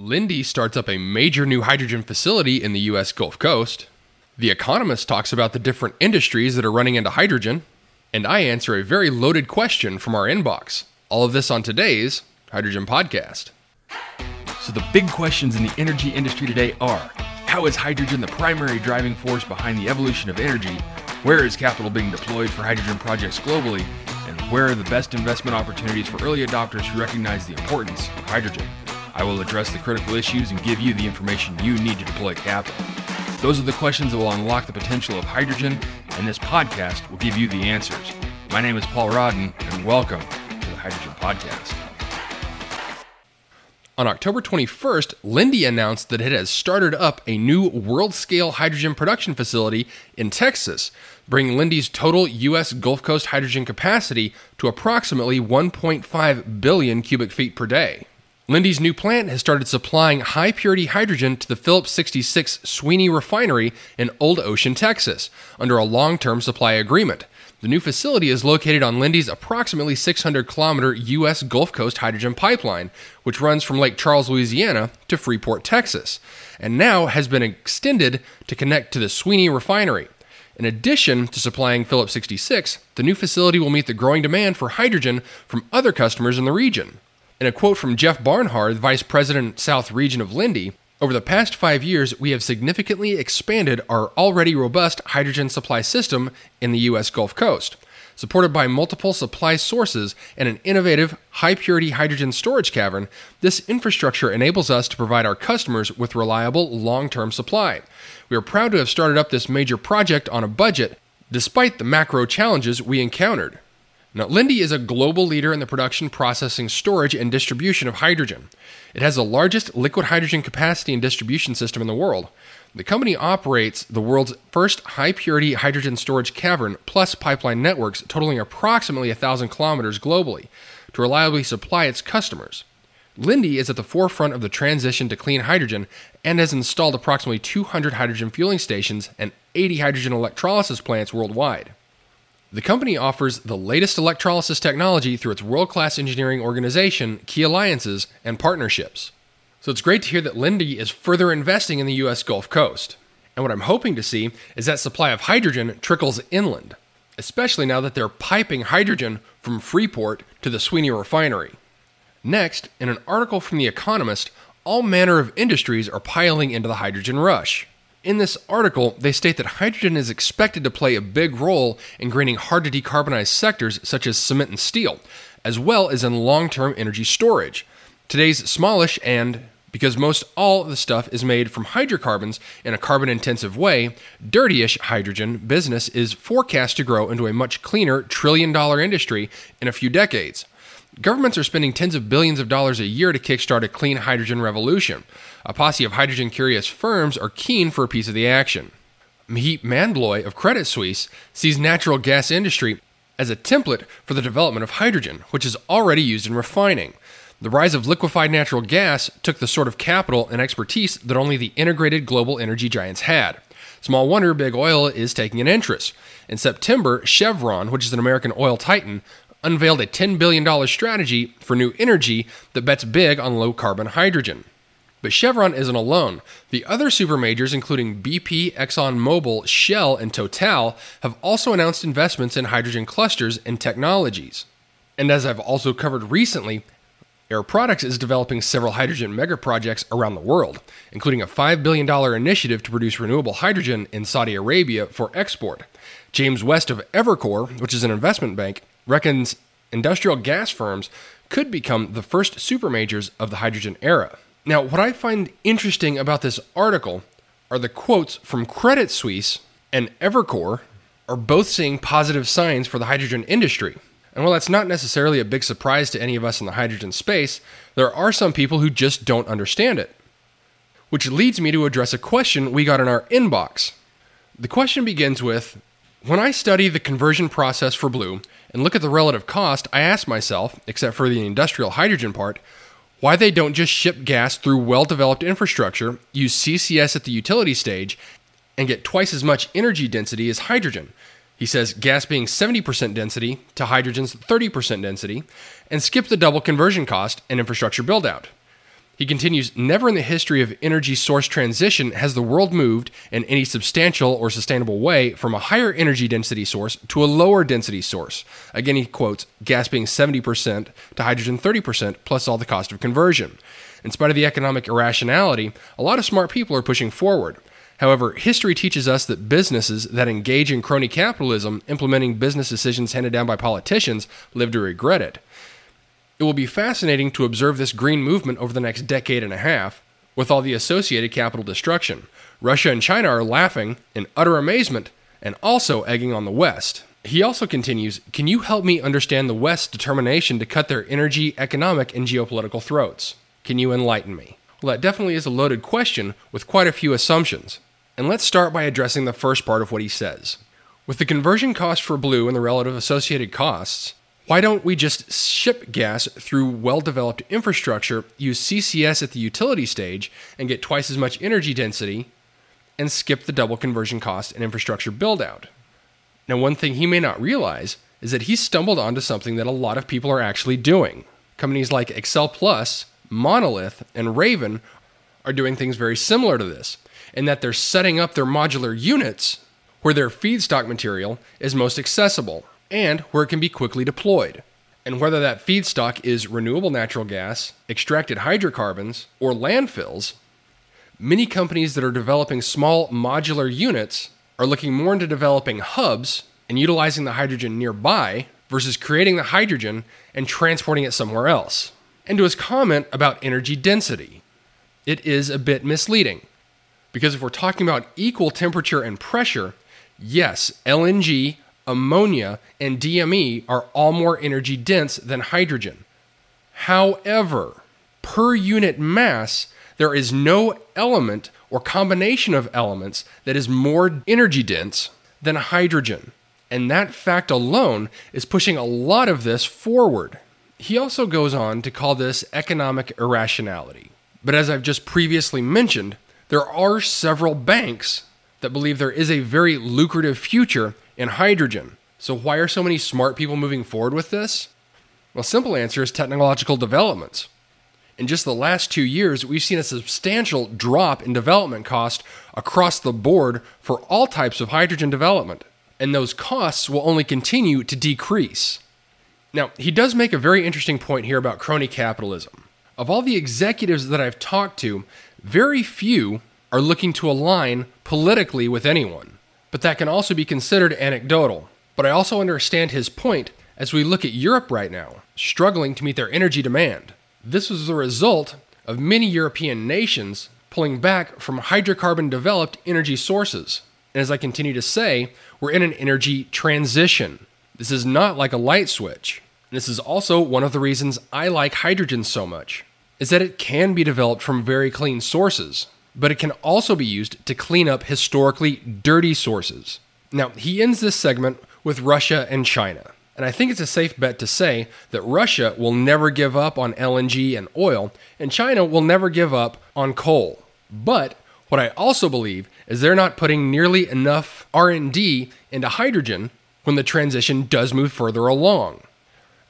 Linde starts up a major new hydrogen facility in the U.S. Gulf Coast. The Economist talks about the different industries that are running into hydrogen. And I answer a very loaded question from our inbox. All of this on today's Hydrogen Podcast. So, the big questions in the energy industry today are How is hydrogen the primary driving force behind the evolution of energy? Where is capital being deployed for hydrogen projects globally? And where are the best investment opportunities for early adopters who recognize the importance of hydrogen? I will address the critical issues and give you the information you need to deploy capital. Those are the questions that will unlock the potential of hydrogen, and this podcast will give you the answers. My name is Paul Rodden, and welcome to the Hydrogen Podcast. On October 21st, Linde announced that it has started up a new world scale hydrogen production facility in Texas, bringing Linde's total U.S. Gulf Coast hydrogen capacity to approximately 1.5 billion cubic feet per day. Linde's new plant has started supplying high purity hydrogen to the Phillips 66 Sweeney refinery in Old Ocean, Texas, under a long term supply agreement. The new facility is located on Linde's approximately 600 kilometer U.S. Gulf Coast hydrogen pipeline, which runs from Lake Charles, Louisiana to Freeport, Texas, and now has been extended to connect to the Sweeney refinery. In addition to supplying Phillips 66, the new facility will meet the growing demand for hydrogen from other customers in the region. In a quote from Jeff Barnhard, Vice President, South Region of Linde over the past five years, we have significantly expanded our already robust hydrogen supply system in the U.S. Gulf Coast. Supported by multiple supply sources and an innovative, high purity hydrogen storage cavern, this infrastructure enables us to provide our customers with reliable, long term supply. We are proud to have started up this major project on a budget, despite the macro challenges we encountered. Now, Linde is a global leader in the production, processing, storage, and distribution of hydrogen. It has the largest liquid hydrogen capacity and distribution system in the world. The company operates the world's first high purity hydrogen storage cavern plus pipeline networks totaling approximately 1,000 kilometers globally to reliably supply its customers. Linde is at the forefront of the transition to clean hydrogen and has installed approximately 200 hydrogen fueling stations and 80 hydrogen electrolysis plants worldwide. The company offers the latest electrolysis technology through its world class engineering organization, key alliances, and partnerships. So it's great to hear that Linde is further investing in the US Gulf Coast. And what I'm hoping to see is that supply of hydrogen trickles inland, especially now that they're piping hydrogen from Freeport to the Sweeney refinery. Next, in an article from The Economist, all manner of industries are piling into the hydrogen rush. In this article, they state that hydrogen is expected to play a big role in greening hard to decarbonize sectors such as cement and steel, as well as in long term energy storage. Today's smallish and because most all the stuff is made from hydrocarbons in a carbon intensive way, dirtyish hydrogen business is forecast to grow into a much cleaner trillion dollar industry in a few decades. Governments are spending tens of billions of dollars a year to kickstart a clean hydrogen revolution. A posse of hydrogen curious firms are keen for a piece of the action. Mihit Mandloy of Credit Suisse sees natural gas industry as a template for the development of hydrogen, which is already used in refining. The rise of liquefied natural gas took the sort of capital and expertise that only the integrated global energy giants had. Small wonder big oil is taking an interest. In September, Chevron, which is an American oil titan, unveiled a $10 billion strategy for new energy that bets big on low carbon hydrogen. But Chevron isn't alone. The other supermajors, including BP, ExxonMobil, Shell, and Total, have also announced investments in hydrogen clusters and technologies. And as I've also covered recently, Air Products is developing several hydrogen mega projects around the world, including a $5 billion initiative to produce renewable hydrogen in Saudi Arabia for export. James West of Evercore, which is an investment bank, reckons industrial gas firms could become the first supermajors of the hydrogen era. Now, what I find interesting about this article are the quotes from Credit Suisse and Evercore are both seeing positive signs for the hydrogen industry. And while that's not necessarily a big surprise to any of us in the hydrogen space, there are some people who just don't understand it. Which leads me to address a question we got in our inbox. The question begins with When I study the conversion process for blue and look at the relative cost, I ask myself, except for the industrial hydrogen part, why they don't just ship gas through well developed infrastructure, use CCS at the utility stage, and get twice as much energy density as hydrogen. He says gas being 70% density to hydrogen's 30% density, and skip the double conversion cost and infrastructure build out. He continues Never in the history of energy source transition has the world moved in any substantial or sustainable way from a higher energy density source to a lower density source. Again, he quotes gas being 70% to hydrogen 30% plus all the cost of conversion. In spite of the economic irrationality, a lot of smart people are pushing forward. However, history teaches us that businesses that engage in crony capitalism, implementing business decisions handed down by politicians, live to regret it. It will be fascinating to observe this green movement over the next decade and a half, with all the associated capital destruction. Russia and China are laughing in utter amazement and also egging on the West. He also continues Can you help me understand the West's determination to cut their energy, economic, and geopolitical throats? Can you enlighten me? Well, that definitely is a loaded question with quite a few assumptions. And let's start by addressing the first part of what he says. With the conversion cost for blue and the relative associated costs, why don't we just ship gas through well developed infrastructure, use CCS at the utility stage, and get twice as much energy density, and skip the double conversion cost and infrastructure build out? Now, one thing he may not realize is that he stumbled onto something that a lot of people are actually doing. Companies like Excel Plus, Monolith, and Raven are doing things very similar to this, in that they're setting up their modular units where their feedstock material is most accessible and where it can be quickly deployed. And whether that feedstock is renewable natural gas, extracted hydrocarbons, or landfills, many companies that are developing small modular units are looking more into developing hubs and utilizing the hydrogen nearby versus creating the hydrogen and transporting it somewhere else. And to his comment about energy density, it is a bit misleading. Because if we're talking about equal temperature and pressure, yes, LNG ammonia, and DME are all more energy dense than hydrogen. However, per unit mass, there is no element or combination of elements that is more energy dense than hydrogen. And that fact alone is pushing a lot of this forward. He also goes on to call this economic irrationality. But as I've just previously mentioned, there are several banks that believe there is a very lucrative future in hydrogen. So, why are so many smart people moving forward with this? Well, simple answer is technological developments. In just the last two years, we've seen a substantial drop in development cost across the board for all types of hydrogen development, and those costs will only continue to decrease. Now, he does make a very interesting point here about crony capitalism. Of all the executives that I've talked to, very few are looking to align politically with anyone, but that can also be considered anecdotal. But I also understand his point as we look at Europe right now, struggling to meet their energy demand. This was the result of many European nations pulling back from hydrocarbon developed energy sources. And as I continue to say, we're in an energy transition. This is not like a light switch. This is also one of the reasons I like hydrogen so much, is that it can be developed from very clean sources but it can also be used to clean up historically dirty sources. Now, he ends this segment with Russia and China. And I think it's a safe bet to say that Russia will never give up on LNG and oil, and China will never give up on coal. But what I also believe is they're not putting nearly enough R&D into hydrogen when the transition does move further along.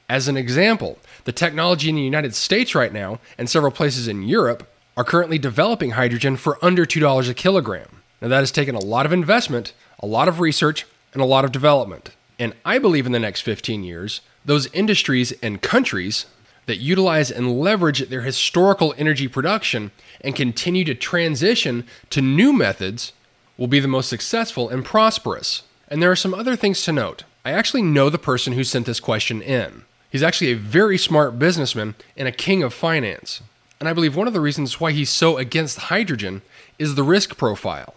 As an example, the technology in the United States right now and several places in Europe are currently developing hydrogen for under $2 a kilogram. Now, that has taken a lot of investment, a lot of research, and a lot of development. And I believe in the next 15 years, those industries and countries that utilize and leverage their historical energy production and continue to transition to new methods will be the most successful and prosperous. And there are some other things to note. I actually know the person who sent this question in. He's actually a very smart businessman and a king of finance. And I believe one of the reasons why he's so against hydrogen is the risk profile.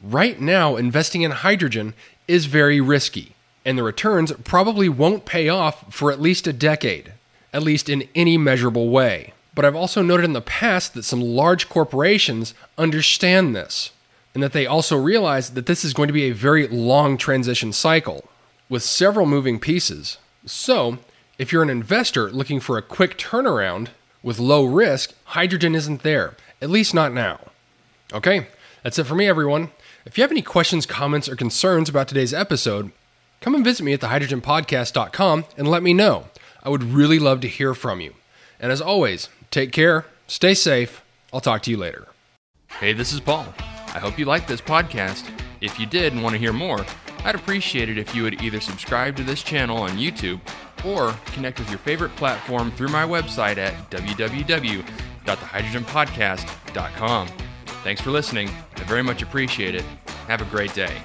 Right now, investing in hydrogen is very risky, and the returns probably won't pay off for at least a decade, at least in any measurable way. But I've also noted in the past that some large corporations understand this, and that they also realize that this is going to be a very long transition cycle with several moving pieces. So, if you're an investor looking for a quick turnaround, with low risk, hydrogen isn't there, at least not now. Okay, that's it for me, everyone. If you have any questions, comments, or concerns about today's episode, come and visit me at thehydrogenpodcast.com and let me know. I would really love to hear from you. And as always, take care, Stay safe. I'll talk to you later. Hey, this is Paul. I hope you liked this podcast. If you did and want to hear more, I'd appreciate it if you would either subscribe to this channel on YouTube or connect with your favorite platform through my website at www.thehydrogenpodcast.com. Thanks for listening. I very much appreciate it. Have a great day.